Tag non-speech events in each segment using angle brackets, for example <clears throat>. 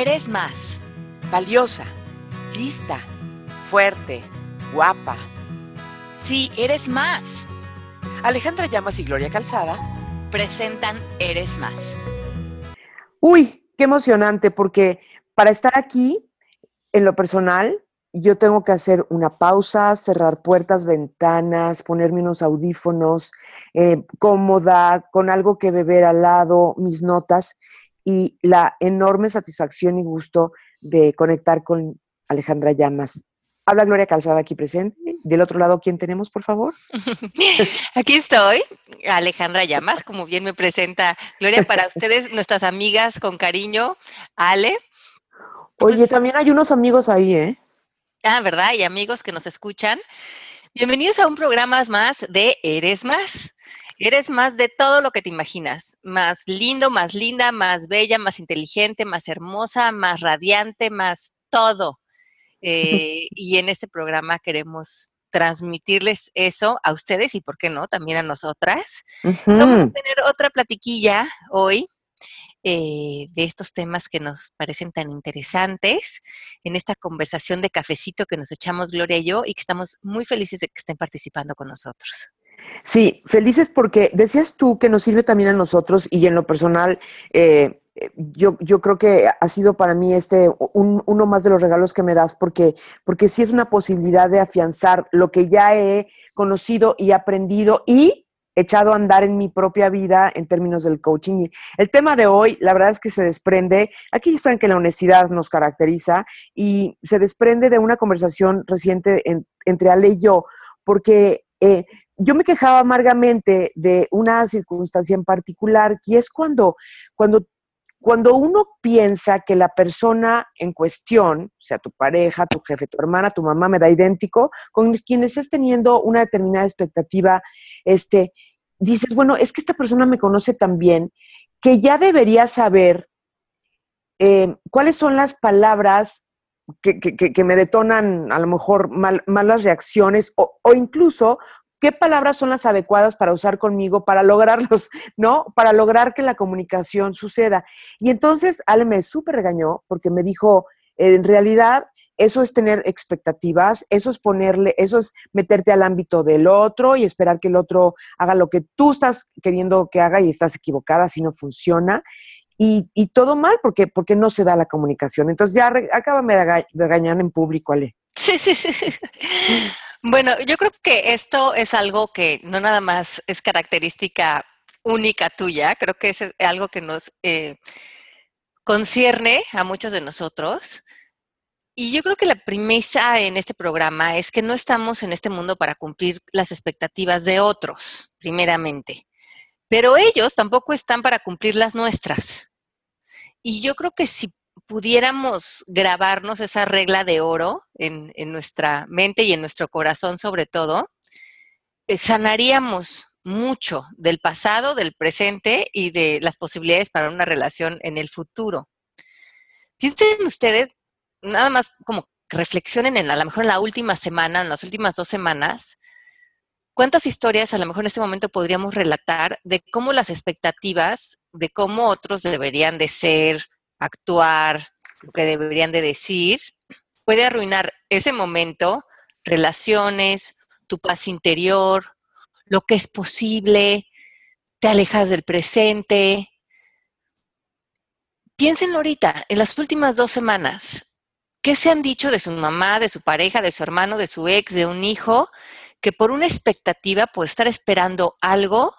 eres más. Valiosa, lista, fuerte, guapa. Sí, eres más. Alejandra Llamas y Gloria Calzada presentan Eres más. Uy, qué emocionante, porque para estar aquí, en lo personal, yo tengo que hacer una pausa, cerrar puertas, ventanas, ponerme unos audífonos, eh, cómoda, con algo que beber al lado, mis notas y la enorme satisfacción y gusto de conectar con Alejandra Llamas. Habla Gloria Calzada aquí presente. Del otro lado, ¿quién tenemos, por favor? <laughs> Aquí estoy, Alejandra Llamas, como bien me presenta Gloria, para ustedes, nuestras amigas con cariño, Ale. Oye, pues también hay unos amigos ahí, ¿eh? Ah, ¿verdad? Y amigos que nos escuchan. Bienvenidos a un programa más de Eres Más. Eres más de todo lo que te imaginas. Más lindo, más linda, más bella, más inteligente, más hermosa, más radiante, más todo. <laughs> Eh, y en este programa queremos transmitirles eso a ustedes y, ¿por qué no?, también a nosotras. Vamos a tener otra platiquilla hoy eh, de estos temas que nos parecen tan interesantes en esta conversación de cafecito que nos echamos Gloria y yo y que estamos muy felices de que estén participando con nosotros. Sí, felices porque decías tú que nos sirve también a nosotros y en lo personal, eh, yo, yo, creo que ha sido para mí este uno más de los regalos que me das porque, porque sí es una posibilidad de afianzar lo que ya he conocido y aprendido y echado a andar en mi propia vida en términos del coaching. el tema de hoy, la verdad es que se desprende, aquí ya saben que la honestidad nos caracteriza y se desprende de una conversación reciente entre Ale y yo, porque eh, yo me quejaba amargamente de una circunstancia en particular, que es cuando, cuando, cuando uno piensa que la persona en cuestión, sea tu pareja, tu jefe, tu hermana, tu mamá, me da idéntico, con quien estés teniendo una determinada expectativa, este, dices, bueno, es que esta persona me conoce tan bien que ya debería saber eh, cuáles son las palabras que, que, me detonan a lo mejor malas reacciones o, o, incluso qué palabras son las adecuadas para usar conmigo para lograrlos, <laughs> ¿no? Para lograr que la comunicación suceda. Y entonces Ale me súper regañó porque me dijo, en realidad eso es tener expectativas, eso es ponerle, eso es meterte al ámbito del otro y esperar que el otro haga lo que tú estás queriendo que haga y estás equivocada si no funciona. Y, todo mal porque, porque no se da la comunicación. Entonces ya acábame de regañar en público, Ale. Sí, sí, sí. Bueno, yo creo que esto es algo que no nada más es característica única tuya, creo que es algo que nos eh, concierne a muchos de nosotros. Y yo creo que la premisa en este programa es que no estamos en este mundo para cumplir las expectativas de otros, primeramente, pero ellos tampoco están para cumplir las nuestras. Y yo creo que si pudiéramos grabarnos esa regla de oro en, nuestra mente y en nuestro corazón sobre todo, eh, sanaríamos mucho del pasado, del presente y de las posibilidades para una relación en el futuro. Piensen ustedes, nada más como reflexionen en a lo mejor en la última semana, en las últimas dos semanas, cuántas historias a lo mejor en este momento podríamos relatar de cómo las expectativas, de cómo otros deberían de ser, actuar, lo que deberían de decir, puede arruinar ese momento, relaciones, tu paz interior, lo que es posible, te alejas del presente. Piénsenlo ahorita, en las últimas dos semanas, ¿qué se han dicho de su mamá, de su pareja, de su hermano, de su ex, de un hijo, que por una expectativa, por estar esperando algo,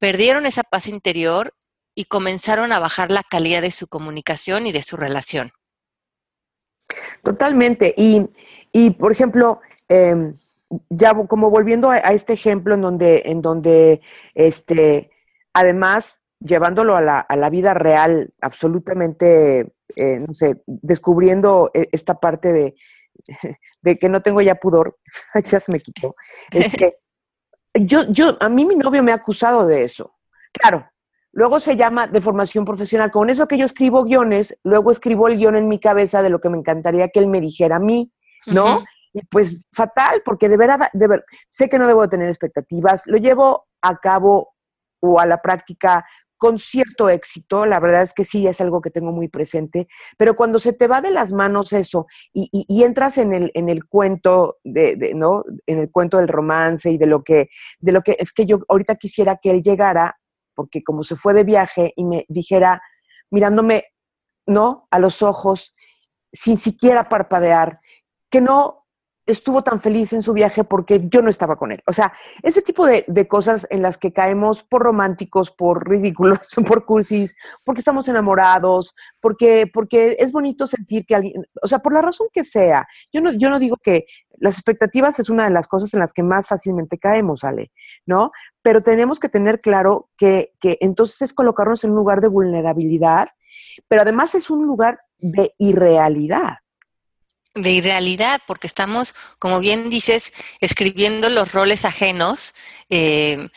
perdieron esa paz interior y comenzaron a bajar la calidad de su comunicación y de su relación. Totalmente. Y, por ejemplo, em, ya como volviendo a, este ejemplo en donde, en donde este, además, llevándolo a la, a la vida real, absolutamente, eh, no sé, descubriendo e, esta parte de, <laughs> de, que no tengo ya pudor, <laughs> ya se me quitó. Es que <laughs> yo, yo, a mí mi novio me ha acusado de eso. Claro, Luego se llama de formación profesional. Con eso que yo escribo guiones, luego escribo el guion en mi cabeza de lo que me encantaría que él me dijera a mí, ¿no? Y pues fatal, porque de verdad, de ver, sé que no debo tener expectativas, lo llevo a cabo o a la práctica con cierto éxito, la verdad es que sí, es algo que tengo muy presente, pero cuando se te va de las manos eso y, y, entras en el, en el cuento de, de, ¿no? En el cuento del romance y de lo que, de lo que es que yo ahorita quisiera que él llegara, porque como se fue de viaje y me dijera, mirándome, ¿no? A los ojos, sin siquiera parpadear, que no estuvo tan feliz en su viaje porque yo no estaba con él. O sea, ese tipo de, cosas en las que caemos por románticos, por ridículos, <laughs> por cursis, porque estamos enamorados, porque, porque es bonito sentir que alguien, o sea, por la razón que sea. Yo no, yo no digo que las expectativas es una de las cosas en las que más fácilmente caemos, Ale, ¿no? Pero tenemos que tener claro que, que entonces es colocarnos en un lugar de vulnerabilidad, pero además es un lugar de irrealidad de irrealidad, porque estamos, como bien dices, escribiendo los roles ajenos, eh,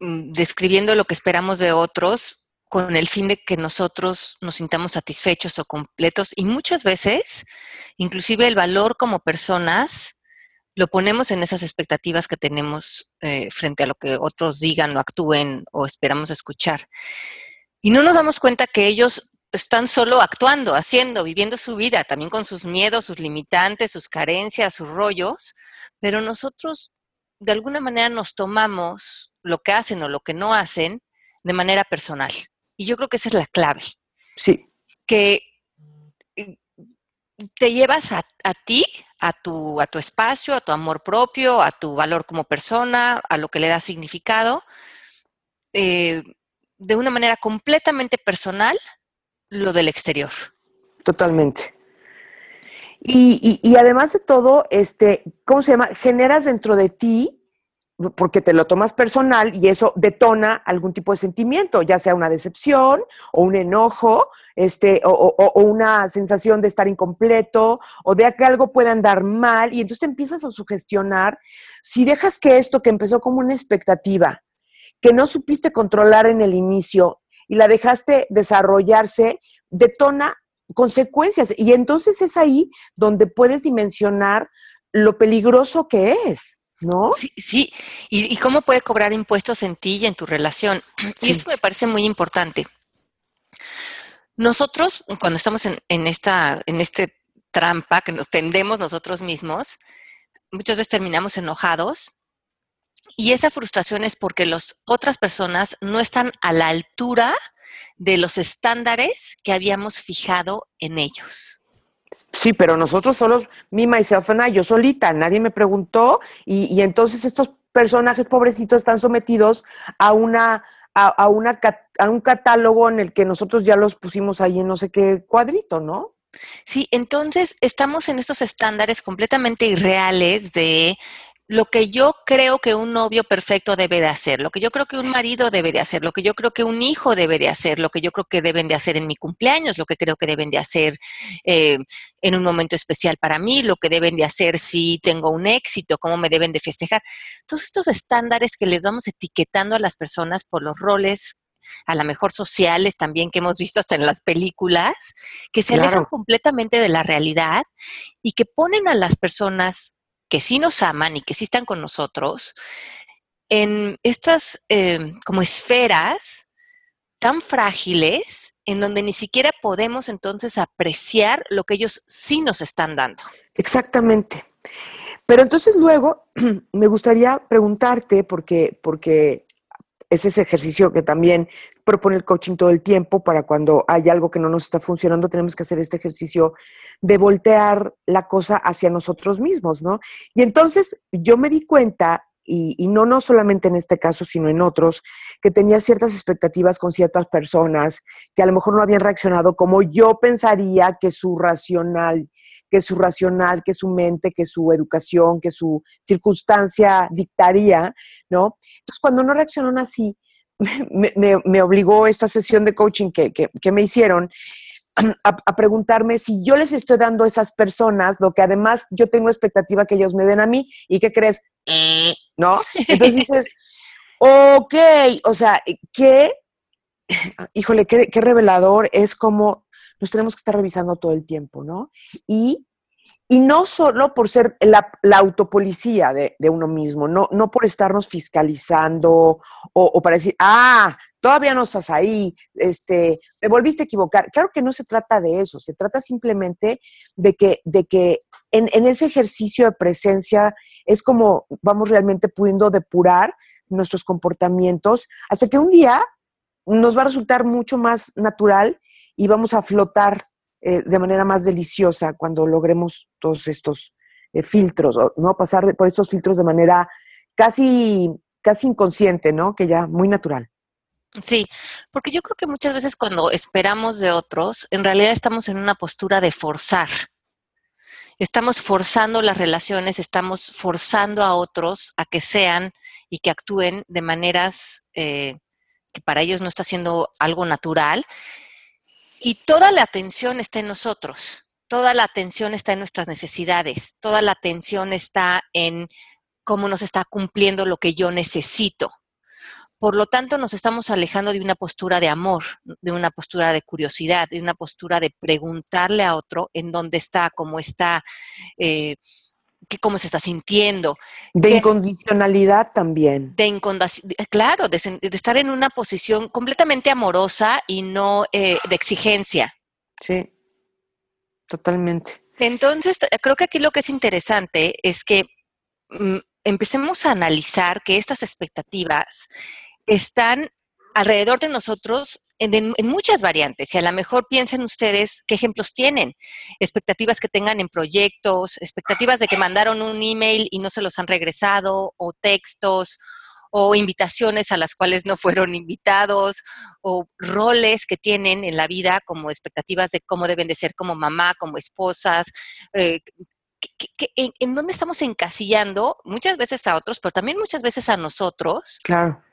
mm, describiendo lo que esperamos de otros con el fin de que nosotros nos sintamos satisfechos o completos y muchas veces, inclusive el valor como personas, lo ponemos en esas expectativas que tenemos eh, frente a lo que otros digan o actúen o esperamos escuchar. Y no nos damos cuenta que ellos están solo actuando, haciendo, viviendo su vida, también con sus miedos, sus limitantes, sus carencias, sus rollos, pero nosotros de alguna manera nos tomamos lo que hacen o lo que no hacen de manera personal. Y yo creo que esa es la clave. Sí. Que eh, te llevas a, ti, a tu, a tu espacio, a tu amor propio, a tu valor como persona, a lo que le da significado, eh, de una manera completamente personal lo del exterior. Totalmente. Y, y, además de todo, este, ¿cómo se llama? Generas dentro de ti, porque te lo tomas personal y eso detona algún tipo de sentimiento, ya sea una decepción o un enojo, este, o, o, una sensación de estar incompleto o de que algo pueda andar mal y entonces te empiezas a sugestionar. Si dejas que esto que empezó como una expectativa, que no supiste controlar en el inicio, y la dejaste desarrollarse, detona consecuencias. Y entonces es ahí donde puedes dimensionar lo peligroso que es. ¿No? Sí, sí. ¿Y, cómo puede cobrar impuestos en ti y en tu relación? <clears throat> Y esto me parece muy importante. Nosotros, cuando estamos en, en esta en este trampa que nos tendemos nosotros mismos, muchas veces terminamos enojados y esa frustración es porque las otras personas no están a la altura de los estándares que habíamos fijado en ellos. Sí, pero nosotros solos, me, myself and I, yo solita, nadie me preguntó y, entonces estos personajes pobrecitos están sometidos a una a, una, a un catálogo en el que nosotros ya los pusimos ahí en no sé qué cuadrito, ¿no? Sí, entonces estamos en estos estándares completamente irreales de lo que yo creo que un novio perfecto debe de hacer, lo que yo creo que un marido debe de hacer, lo que yo creo que un hijo debe de hacer, lo que yo creo que deben de hacer en mi cumpleaños, lo que creo que deben de hacer eh, en un momento especial para mí, lo que deben de hacer si tengo un éxito, cómo me deben de festejar. Todos estos estándares que les vamos etiquetando a las personas por los roles a lo mejor sociales también que hemos visto hasta en las películas, que se alejan completamente de la realidad y que ponen a las personas que sí nos aman y que sí están con nosotros, en estas em, como esferas tan frágiles en donde ni siquiera podemos entonces apreciar lo que ellos sí nos están dando. Exactamente. Pero entonces luego <clears throat> me gustaría preguntarte, porque, porque es ese ejercicio que también propone el coaching todo el tiempo para cuando hay algo que no nos está funcionando, tenemos que hacer este ejercicio de voltear la cosa hacia nosotros mismos, ¿no? Y entonces yo me di cuenta y, no, no solamente en este caso, sino en otros, que tenía ciertas expectativas con ciertas personas que a lo mejor no habían reaccionado como yo pensaría que su racional, que su racional, que su mente, que su educación, que su circunstancia dictaría, ¿no? Entonces, cuando no reaccionaron así, me, obligó esta sesión de coaching que, que me hicieron a, preguntarme si yo les estoy dando a esas personas lo que además yo tengo expectativa que ellos me den a mí y qué crees, <laughs> ¿no? Entonces dices, ok, o sea, ¿qué? Híjole, qué, revelador es como nos tenemos que estar revisando todo el tiempo, ¿no? Y, y no solo por ser la, autopolicía de, uno mismo, no, no por estarnos fiscalizando o, o para decir, ah, todavía no estás ahí, este, te volviste a equivocar. Claro que no se trata de eso, se trata simplemente de que, de que en, en ese ejercicio de presencia es como vamos realmente pudiendo depurar nuestros comportamientos hasta que un día nos va a resultar mucho más natural y vamos a flotar eh, de manera más deliciosa cuando logremos todos estos eh, filtros, ¿no? Pasar por estos filtros de manera casi, casi inconsciente, ¿no? Que ya muy natural. Sí, porque yo creo que muchas veces cuando esperamos de otros, en realidad estamos en una postura de forzar. Estamos forzando las relaciones, estamos forzando a otros a que sean y que actúen de maneras eh, que para ellos no está siendo algo natural. Y toda la atención está en nosotros, toda la atención está en nuestras necesidades, toda la atención está en cómo nos está cumpliendo lo que yo necesito. Por lo tanto, nos estamos alejando de una postura de amor, de una postura de curiosidad, de una postura de preguntarle a otro en dónde está, cómo está, eh, cómo se está sintiendo. De incondicionalidad también. De claro, de, estar en una posición completamente amorosa y no eh, de exigencia. Sí, totalmente. Entonces, creo que aquí lo que es interesante es que mm, empecemos a analizar que estas expectativas están alrededor de nosotros en, muchas variantes. Y a lo mejor piensen ustedes qué ejemplos tienen. Expectativas que tengan en proyectos, expectativas de que mandaron un email y no se los han regresado, o textos, o invitaciones a las cuales no fueron invitados, o roles que tienen en la vida como expectativas de cómo deben de ser como mamá, como esposas. Eh, en, en dónde estamos encasillando muchas veces a otros, pero también muchas veces a nosotros. Claro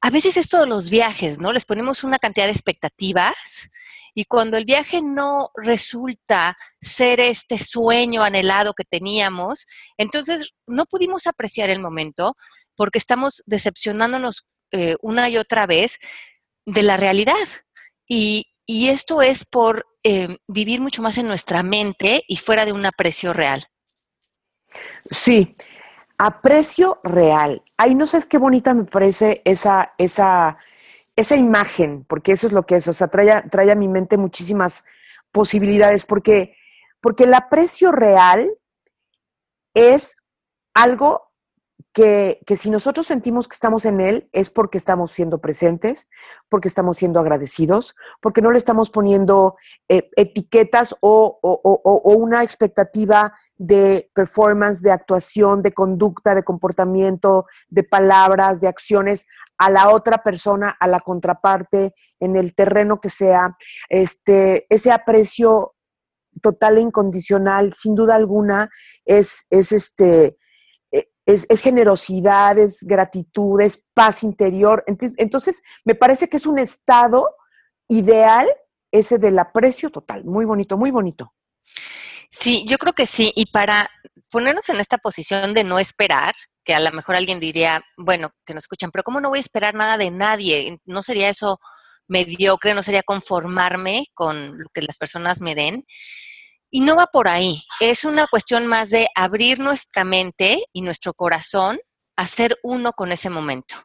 a veces es todos los viajes, ¿no? Les ponemos una cantidad de expectativas y cuando el viaje no resulta ser este sueño anhelado que teníamos, entonces no pudimos apreciar el momento porque estamos decepcionándonos eh, una y otra vez de la realidad. Y, esto es por eh, vivir mucho más en nuestra mente y fuera de un aprecio real. Sí, aprecio real. Ay, no sabes qué bonita me parece esa, esa, esa imagen, porque eso es lo que es, o sea, trae, trae a mi mente muchísimas posibilidades, porque, porque el aprecio real es algo que, si nosotros sentimos que estamos en Él es porque estamos siendo presentes, porque estamos siendo agradecidos, porque no le estamos poniendo eh, etiquetas o, una expectativa de performance, de actuación, de conducta, de comportamiento, de palabras, de acciones a la otra persona, a la contraparte, en el terreno que sea. Este, ese aprecio total e incondicional, sin duda alguna, es, es este es, generosidad, es gratitud, es paz interior. Entonces, me parece que es un estado ideal ese del aprecio total. Muy bonito, muy bonito. Sí, yo creo que sí. Y para ponernos en esta posición de no esperar, que a lo mejor alguien diría, bueno, que nos escuchan, pero ¿cómo no voy a esperar nada de nadie? ¿No sería eso mediocre? ¿No sería conformarme con lo que las personas me den? Y no va por ahí, es una cuestión más de abrir nuestra mente y nuestro corazón a ser uno con ese momento.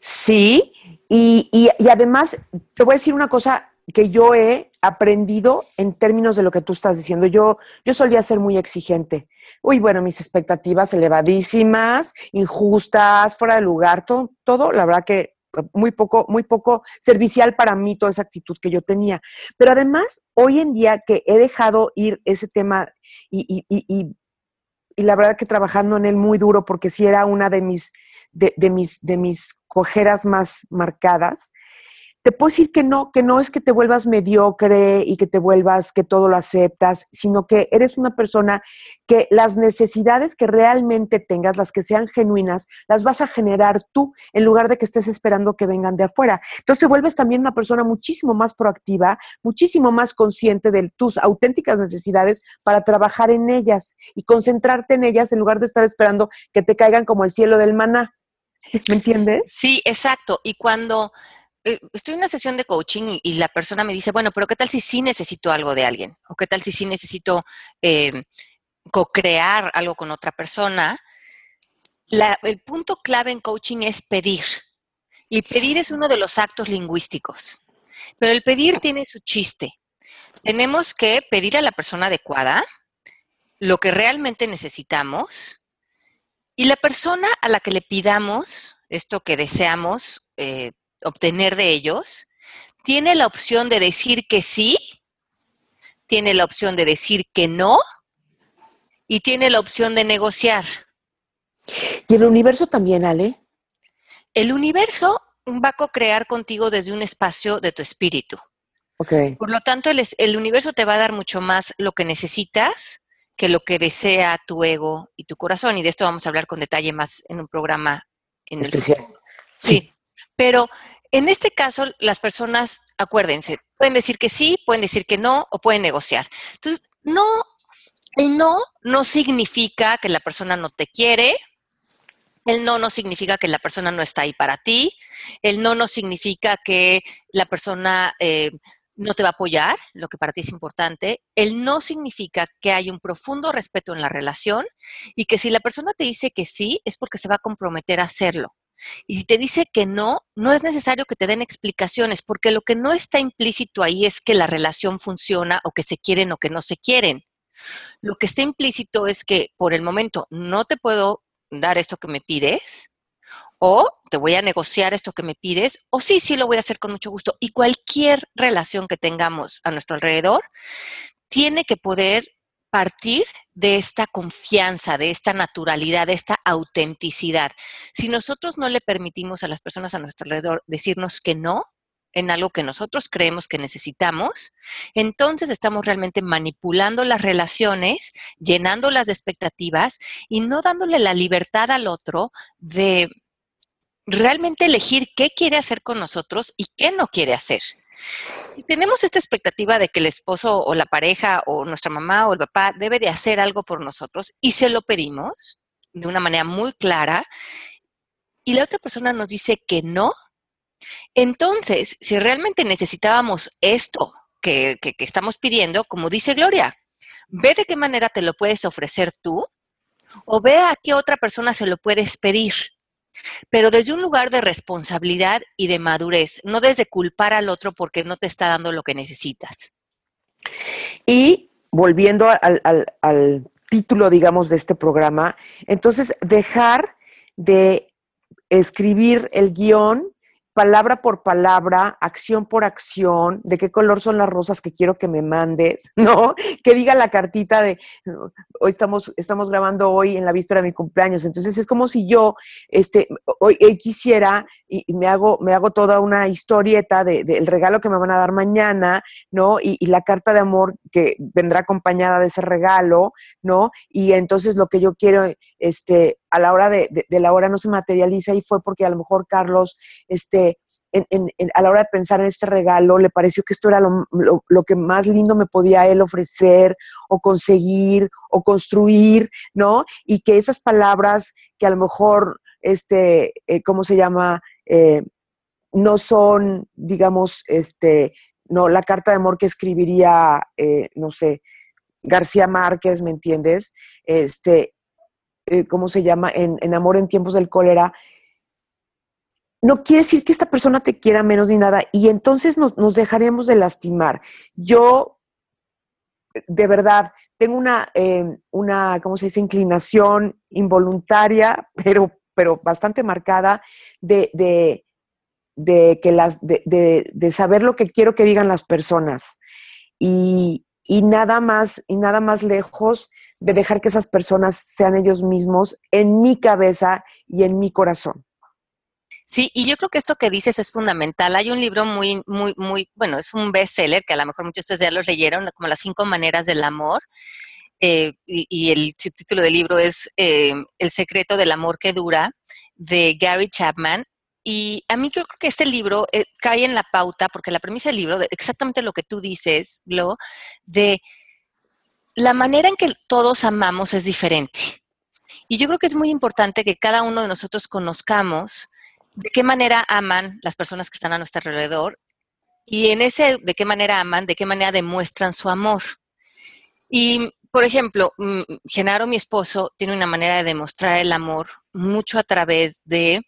Sí, y, además te voy a decir una cosa que yo he aprendido en términos de lo que tú estás diciendo. Yo, yo solía ser muy exigente. Uy, bueno, mis expectativas elevadísimas, injustas, fuera de lugar, todo, todo la verdad que muy poco, muy poco servicial para mí toda esa actitud que yo tenía. Pero además, hoy en día que he dejado ir ese tema y, y, la verdad que trabajando en él muy duro, porque sí era una de mis, de, de mis, de mis cojeras más marcadas, te puedo decir que no, que no es que te vuelvas mediocre y que te vuelvas que todo lo aceptas, sino que eres una persona que las necesidades que realmente tengas, las que sean genuinas, las vas a generar tú en lugar de que estés esperando que vengan de afuera. Entonces te vuelves también una persona muchísimo más proactiva, muchísimo más consciente de tus auténticas necesidades para trabajar en ellas y concentrarte en ellas en lugar de estar esperando que te caigan como el cielo del maná. ¿Me entiendes? Sí, exacto. Y cuando estoy en una sesión de coaching y, la persona me dice, bueno, pero ¿qué tal si sí necesito algo de alguien? ¿O qué tal si sí necesito eh, co-crear algo con otra persona? el punto clave en coaching es pedir. Y pedir es uno de los actos lingüísticos. Pero el pedir tiene su chiste. Tenemos que pedir a la persona adecuada lo que realmente necesitamos y la persona a la que le pidamos esto que deseamos eh, obtener de ellos, tiene la opción de decir que sí, tiene la opción de decir que no y tiene la opción de negociar. ¿Y el universo también, Ale? El universo va a co-crear contigo desde un espacio de tu espíritu. Okay. Por lo tanto, el, el, universo te va a dar mucho más lo que necesitas que lo que desea tu ego y tu corazón. Y de esto vamos a hablar con detalle más en un programa en Especial. el Sí. sí, pero en este caso las personas, acuérdense, pueden decir que sí, pueden decir que no o pueden negociar. Entonces, no, el no no significa que la persona no te quiere, el no no significa que la persona no está ahí para ti. El no no significa que la persona eh, no te va a apoyar, lo que para ti es importante. El no significa que hay un profundo respeto en la relación y que si la persona te dice que sí, es porque se va a comprometer a hacerlo. Y si te dice que no, no es necesario que te den explicaciones, porque lo que no está implícito ahí es que la relación funciona o que se quieren o que no se quieren. Lo que está implícito es que por el momento no te puedo dar esto que me pides, o te voy a negociar esto que me pides, o sí, sí lo voy a hacer con mucho gusto. Y cualquier relación que tengamos a nuestro alrededor tiene que poder partir de esta confianza, de esta naturalidad, de esta autenticidad. Si nosotros no le permitimos a las personas a nuestro alrededor decirnos que no en algo que nosotros creemos que necesitamos, entonces estamos realmente manipulando las relaciones, llenándolas de expectativas y no dándole la libertad al otro de realmente elegir qué quiere hacer con nosotros y qué no quiere hacer. Tenemos esta expectativa de que el esposo o la pareja o nuestra mamá o el papá debe de hacer algo por nosotros y se lo pedimos de una manera muy clara y la otra persona nos dice que no, entonces, si realmente necesitábamos esto que, que, que estamos pidiendo, como dice Gloria, ve de qué manera te lo puedes ofrecer tú o ve a qué otra persona se lo puedes pedir pero desde un lugar de responsabilidad y de madurez, no desde culpar al otro porque no te está dando lo que necesitas. Y volviendo al, al, título, digamos, de este programa, entonces dejar de escribir el guion palabra por palabra, acción por acción, de qué color son las rosas que quiero que me mandes, <laughs> ¿no? Que diga la cartita de, hoy estamos, estamos grabando hoy en la víspera de mi cumpleaños, entonces es como si yo, este, hoy, quisiera y, me hago, me hago toda una historieta del de, regalo que me van a dar mañana, ¿no? Y, y, la carta de amor que vendrá acompañada de ese regalo, ¿no? Y entonces lo que yo quiero, este, a la hora de, de, de la hora no se materializa y fue porque a lo mejor Carlos, este, en, en, en, a la hora de pensar en este regalo, le pareció que esto era lo, lo, lo, que más lindo me podía él ofrecer o conseguir o construir, ¿no? Y que esas palabras que a lo mejor, este, eh, ¿cómo se llama? Eh, no son, digamos, este, no, la carta de amor que escribiría, eh, no sé, García Márquez, ¿me entiendes? Este, eh, ¿cómo se llama? En, en, Amor en tiempos del cólera. No quiere decir que esta persona te quiera menos ni nada y entonces nos, nos dejaremos de lastimar. Yo, de verdad, tengo una, eh, una, ¿cómo se dice?, inclinación involuntaria, pero, pero bastante marcada de, de, de que las, de, de, saber lo que quiero que digan las personas. Y, y nada más, y nada más lejos de dejar que esas personas sean ellos mismos en mi cabeza y en mi corazón. Sí, y yo creo que esto que dices es fundamental. Hay un libro muy, muy, muy, bueno, es un bestseller que a lo mejor muchos de ustedes ya lo leyeron, como Las cinco maneras del amor. Eh, y, el subtítulo del libro es eh, El secreto del amor que dura, de Gary Chapman. Y a mí creo que este libro eh, cae en la pauta, porque la premisa del libro, exactamente lo que tú dices, Glo, de la manera en que todos amamos es diferente. Y yo creo que es muy importante que cada uno de nosotros conozcamos de qué manera aman las personas que están a nuestro alrededor y en ese de qué manera aman, de qué manera demuestran su amor. Y, por ejemplo, Genaro, mi esposo, tiene una manera de demostrar el amor mucho a través de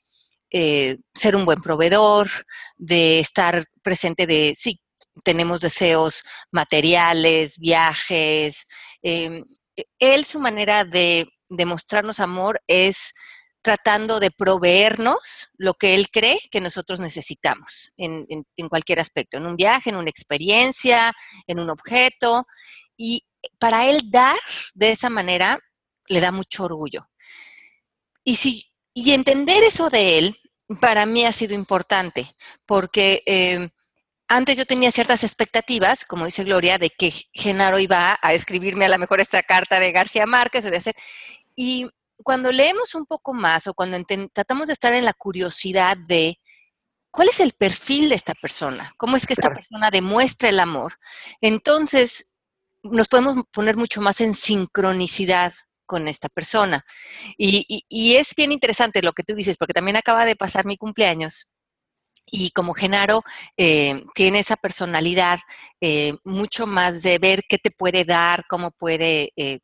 eh, ser un buen proveedor, de estar presente de, sí, tenemos deseos materiales, viajes. Em, él, su manera de, demostrarnos amor es tratando de proveernos lo que él cree que nosotros necesitamos en, cualquier aspecto, en un viaje, en una experiencia, en un objeto. Y para él dar de esa manera le da mucho orgullo. Y, si, y entender eso de él, para mí ha sido importante, porque eh, antes yo tenía ciertas expectativtas, como dice Gloria, de que Genaro iba a escribirme a lo mejor esta carta de García Márquez o de hacer. Y cuando leemos un poco más o cuando tratamos de estar en la curiosidad de cuál es el perfil de esta persona, cómo es que esta persona demuestra el amor, entonces nos podemos poner mucho más en sincronicidad con esta persona. Y, es bien interesante lo que tú dices, porque también acaba de pasar mi cumpleaños. Y como Genaro eh, tiene esa personalidad eh, mucho más de ver qué te puede dar, cómo puede, eh,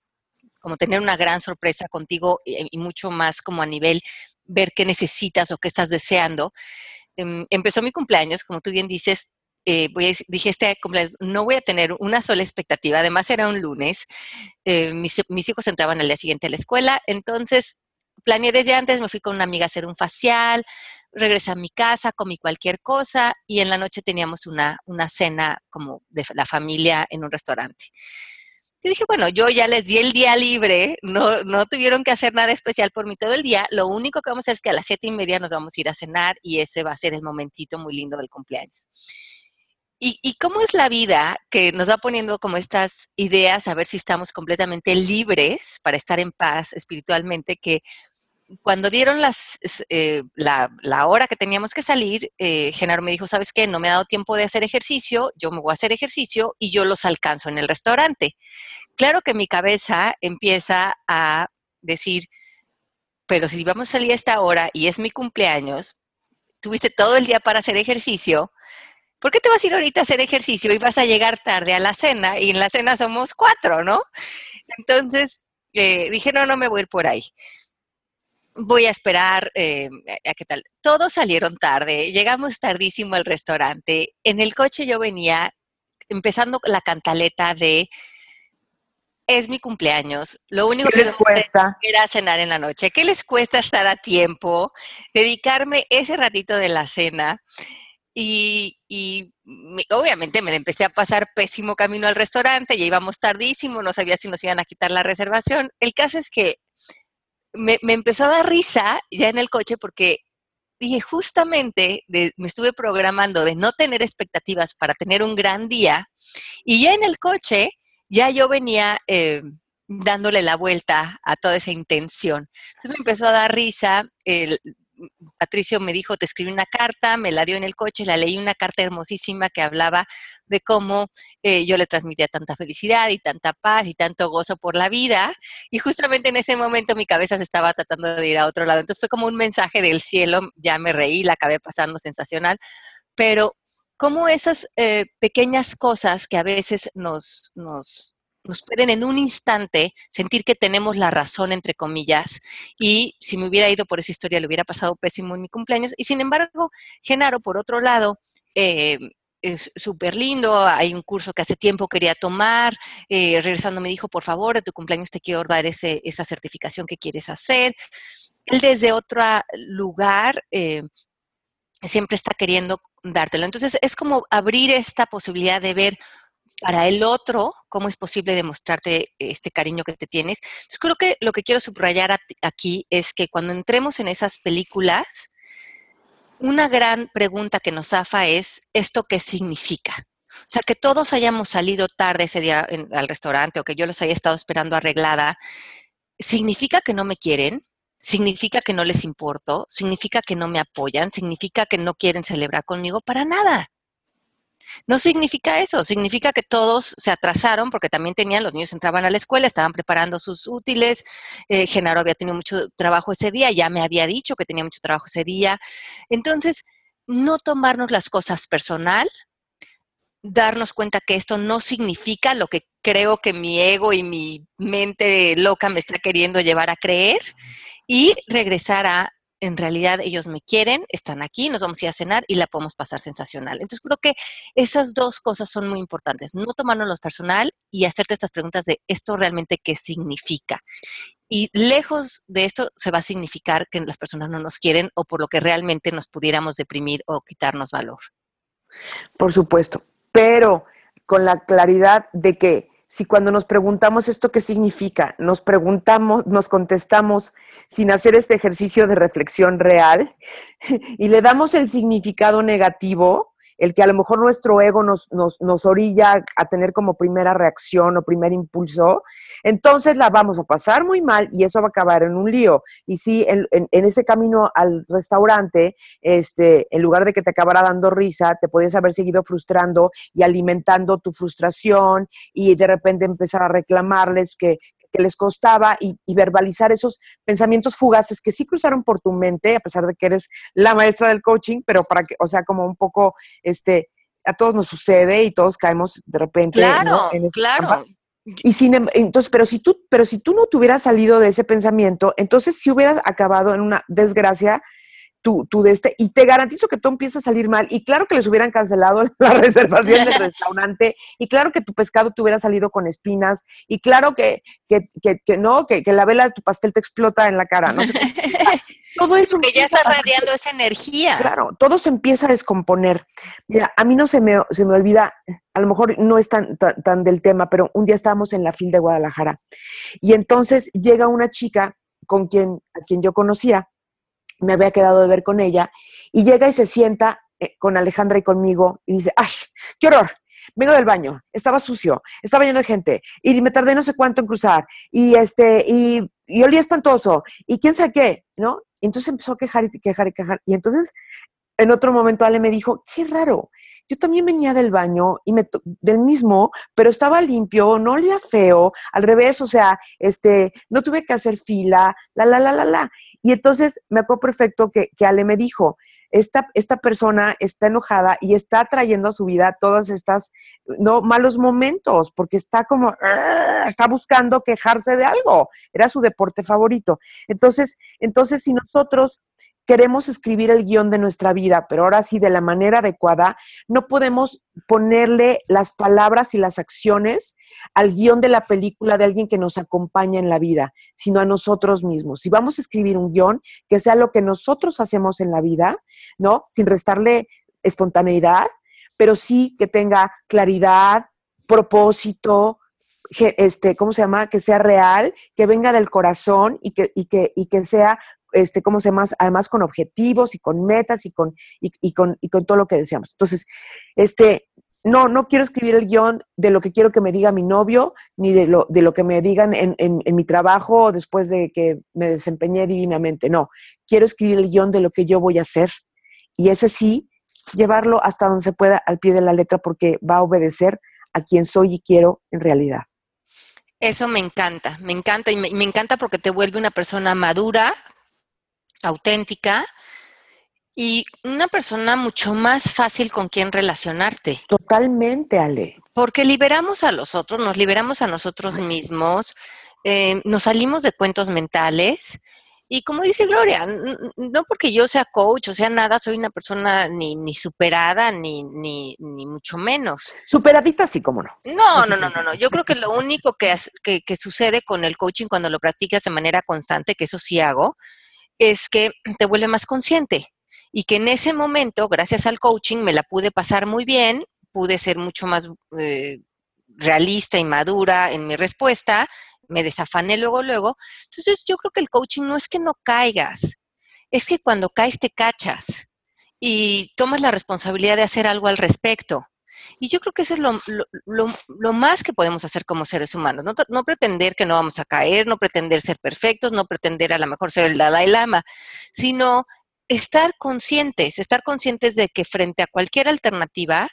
como tener una gran sorpresa contigo y, mucho más como a nivel ver qué necesitas o qué estás deseando. Em, empezó mi cumpleaños, como tú bien dices, eh, dije este cumpleaños, no voy a tener una sola expectativa, además era un lunes, eh, mis, mis, hijos entraban al día siguiente a la escuela, entonces planeé desde antes, me fui con una amiga a hacer un facial, regresé a mi casa, comí cualquier cosa y en la noche teníamos una, una cena como de la familia en un restaurante. Y dije, bueno, yo ya les di el día libre, no, no tuvieron que hacer nada especial por mí todo el día. Lo único que vamos a hacer es que a las siete y media nos vamos a ir a cenar y ese va a ser el momentito muy lindo del cumpleaños. ¿Y, cómo es la vida que nos va poniendo como estas ideas a ver si estamos completamente libres para estar en paz espiritualmente? Que cuando dieron las, eh, la, hora que teníamos que salir, eh, Genaro me dijo, ¿sabes qué? No me ha dado tiempo de hacer ejercicio, yo me voy a hacer ejercicio y yo los alcanzo en el restaurante. Claro que mi cabeza empieza a decir, pero si vamos a salir a esta hora y es mi cumpleaños, tuviste todo el día para hacer ejercicio, ¿por qué te vas a ir ahorita a hacer ejercicio y vas a llegar tarde a la cena? Y en la cena somos cuatro, ¿no? Entonces eh, dije, no, no me voy a ir por ahí. Voy a esperar eh, a qué tal. Todos salieron tarde, llegamos tardísimo al restaurante. En el coche yo venía empezando la cantaleta de es mi cumpleaños. Lo único que les cuesta era cenar en la noche. ¿Qué les cuesta estar a tiempo? Dedicarme ese ratito de la cena. Y, obviamente me empecé a pasar pésimo camino al restaurante, ya íbamos tardísimo, no sabía si nos iban a quitar la reservación. El caso es que me, empezó a dar risa ya en el coche porque dije, justamente me estuve programando de no tener expectativas para tener un gran día y ya en el coche ya yo venía eh, dándole la vuelta a toda esa intención. Entonces me empezó a dar risa, el, Patricio me dijo, te escribí una carta, me la dio en el coche, la leí una carta hermosísima que hablaba de cómo eh, yo le transmitía tanta felicidad y tanta paz y tanto gozo por la vida. Y justamente en ese momento mi cabeza se estaba tratando de ir a otro lado. Entonces fue como un mensaje del cielo, ya me reí, la acabé pasando sensacional, pero como esas eh, pequeñas cosas que a veces nos, nos, nos pueden en un instante sentir que tenemos la razón, entre comillas, y si me hubiera ido por esa historia le hubiera pasado pésimo en mi cumpleaños. Y sin embargo, Genaro, por otro lado, eh, es súper lindo, hay un curso que hace tiempo quería tomar, eh, regresando me dijo, por favor, de tu cumpleaños te quiero dar ese, esa certificación que quieres hacer. Él desde otro lugar eh, siempre está queriendo dártelo. Entonces es como abrir esta posibilidad de ver para el otro, cómo es posible demostrarte este cariño que te tienes. Entonces, creo que lo que quiero subrayar aquí es que cuando entremos en esas películas, una gran pregunta que nos hafa es, ¿esto qué significa? O sea, que todos hayamos salido tarde ese día al restaurante o que yo los haya estado esperando arreglada, ¿significa que no me quieren? ¿Significa que no les importo? ¿Significa que no me apoyan? ¿Significa que no quieren celebrar conmigo? Para nada. No significa eso, significa que todos se atrasaron porque también tenían, los niños entraban a la escuela, estaban preparando sus útiles, eh, Genaro había tenido mucho trabajo ese día, ya me había dicho que tenía mucho trabajo ese día. Entonces, no tomarnos las cosas personal, darnos cuenta que esto no significa lo que creo que mi ego y mi mente loca me está queriendo llevar a creer y regresar a en realidad ellos me quieren, están aquí, nos vamos a ir a cenar y la podemos pasar sensacional. Entonces creo que esas dos cosas son muy importantes, no tomarnos personal y hacerte estas preguntas de esto realmente qué significa. Y lejos de esto se va a significar que las personas no nos quieren o por lo que realmente nos pudiéramos deprimir o quitarnos valor. Por supuesto, pero con la claridad de que si cuando nos preguntamos esto qué significa, nos preguntamos, nos contestamos sin hacer este ejercicio de reflexión real <laughs> y le damos el significado negativo, el que a lo mejor nuestro ego nos, nos, orilla a tener como primera reacción o primer impulso, entonces la vamos a pasar muy mal y eso va a acabar en un lío. Y si en, en, ese camino al restaurante, este, en lugar de que te acabara dando risa, te podías haber seguido frustrando y alimentando tu frustración y de repente empezar a reclamarles que, que les costaba y, verbalizar esos pensamientos fugaces que sí cruzaron por tu mente, a pesar de que eres la maestra del coaching, pero para que, o sea, como un poco, este, a todos nos sucede y todos caemos de repente. Claro, claro. Y sin, em, entonces, pero si tú, pero si tú no te hubieras salido de ese pensamiento, entonces si hubieras acabado en una desgracia tu, tu de este, y te garantizo que todo empieza a salir mal, y claro que les hubieran cancelado <laughs> la reservación del <laughs> restaurante, y claro que tu pescado te hubiera salido con espinas, y claro que, que, que, no, que, la vela de tu pastel te explota en la cara, ¿no? <laughs> todo eso. Que ya está radiando esa energía. Claro, todo se empieza a descomponer. Mira, a mí no se me, se me olvida, a lo mejor no es tan, tan, del tema, pero un día estábamos en la fil de Guadalajara, y entonces llega una chica con quien, a quien yo conocía, me había quedado de ver con ella, y llega y se sienta eh, con Alejandra y conmigo y dice, ¡ay, qué horror! Vengo del baño, estaba sucio, estaba lleno de gente, y me tardé no sé cuánto en cruzar, y este, y, y olía espantoso, y quién sabe qué, ¿no? entonces empezó a quejar y quejar y quejar, y entonces en otro momento Ale me dijo, qué raro, yo también venía del baño y me del mismo, pero estaba limpio, no olía feo, al revés, o sea, este, no tuve que hacer fila, la, la, la, la, la. Y entonces me acuerdo perfecto que, que Ale me dijo, esta, esta, persona está enojada y está trayendo a su vida todas estas no malos momentos, porque está como, está buscando quejarse de algo. Era su deporte favorito. Entonces, entonces si nosotros queremos escribir el guion de nuestra vida, pero ahora sí de la manera adecuada, no podemos ponerle las palabras y las acciones al guion de la película de alguien que nos acompaña en la vida, sino a nosotros mismos. Si vamos a escribir un guion, que sea lo que nosotros hacemos en la vida, ¿no? Sin restarle espontaneidad, pero sí que tenga claridad, propósito, este, ¿cómo se llama? Que sea real, que venga del corazón y que, y que, y que sea este, ¿cómo se llama? Además con objetivos y con metas y con, y, con, y con todo lo que deseamos. Entonces, este, no, no quiero escribir el guion de lo que quiero que me diga mi novio, ni de lo, de lo que me digan en, en, mi trabajo después de que me desempeñé divinamente. No, quiero escribir el guion de lo que yo voy a hacer. Y ese sí, llevarlo hasta donde se pueda al pie de la letra porque va a obedecer a quien soy y quiero en realidad. Eso me encanta, me encanta y me encanta porque te vuelve una persona madura, auténtica y una persona mucho más fácil con quien relacionarte. Totalmente, Ale. Porque liberamos a los otros, nos liberamos a nosotros mismos, eh, nos salimos de cuentos mentales. Y como dice Gloria, no porque yo sea coach o sea nada, soy una persona ni, ni superada, ni, ni, ni mucho menos. Superadita sí, como no. No, no, no, no, no. Yo creo que lo único que, que, que sucede con el coaching cuando lo practicas de manera constante, que eso sí hago, es que te vuelve más consciente y que en ese momento, gracias al coaching, me la pude pasar muy bien, pude ser mucho más eh, realista y madura en mi respuesta, me desafané luego, luego. Entonces yo creo que el coaching no es que no caigas, es que cuando caes te cachas y tomas la responsabilidad de hacer algo al respecto. Y yo creo que eso es lo, más que podemos hacer como seres humanos. No, pretender que no vamos a caer, no pretender ser perfectos, no pretender a lo mejor ser el Dalai Lama, sino estar conscientes, estar conscientes de que frente a cualquier alternativa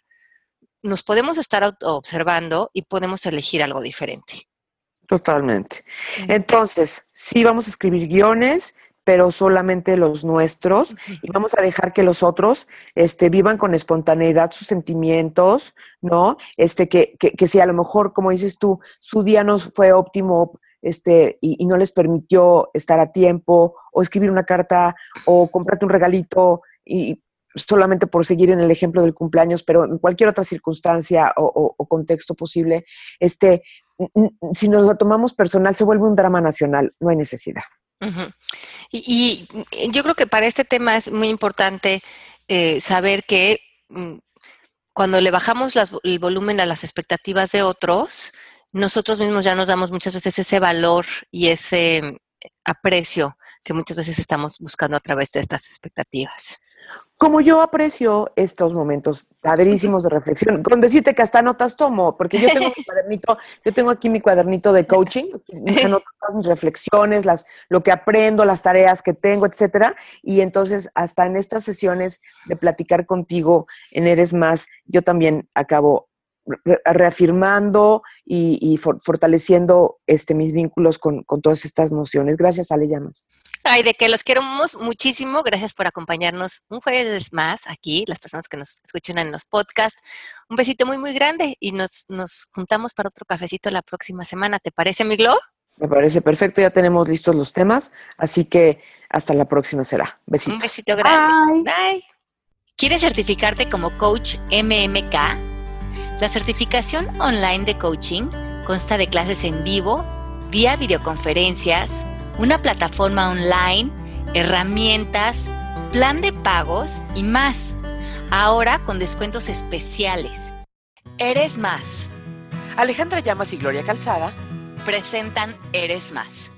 nos podemos estar observando y podemos elegir algo diferente. Totalmente. Entonces, sí vamos a escribir guiones, pero solamente los nuestros, y vamos a dejar que los otros este, vivan con espontaneidad sus sentimientos, ¿no? Este, que, que, que si a lo mejor, como dices tú, su día no fue óptimo este, y, no les permitió estar a tiempo, o escribir una carta, o comprarte un regalito, y solamente por seguir en el ejemplo del cumpleaños, pero en cualquier otra circunstancia o, contexto posible, este, si nos lo tomamos personal, se vuelve un drama nacional, no hay necesidad. Y, yo creo que para este tema es muy importante eh, saber que mm, cuando le bajamos el volumen a las expectativas de otros, nosotros mismos ya nos damos muchas veces ese valor y ese aprecio que muchas veces estamos buscando a través de estas expectativas. Como yo aprecio estos momentos padrísimos de reflexión, con decirte que hasta notas tomo, porque yo tengo mi <laughs> cuadernito, yo tengo aquí mi cuadernito de coaching, <laughs> todas mis reflexiones, las, lo que aprendo, las tareas que tengo, etcétera, y entonces hasta en estas sesiones de platicar contigo en Eres Más, yo también acabo reafirmando y, fortaleciendo este, mis vínculos con, con, todas estas nociones. Gracias, Ale Llamas. Ay, de que los queremos muchísimo. Gracias por acompañarnos un jueves más aquí, las personas que nos escuchan en los podcasts. Un besito muy, muy grande y nos, nos juntamos para otro cafecito la próxima semana. ¿Te parece, mi Glo? Me parece perfecto. Ya tenemos listos los temas, así que hasta la próxima será. Besito. Un besito grande. Bye. ¿Quieres certificarte como coach MMK? La certificación online de coaching consta de clases en vivo, vía videoconferencias, una plataforma online, herramientas, plan de pagos y más. Ahora con descuentos especiales. Eres más. Alejandra Llamas y Gloria Calzada presentan Eres más.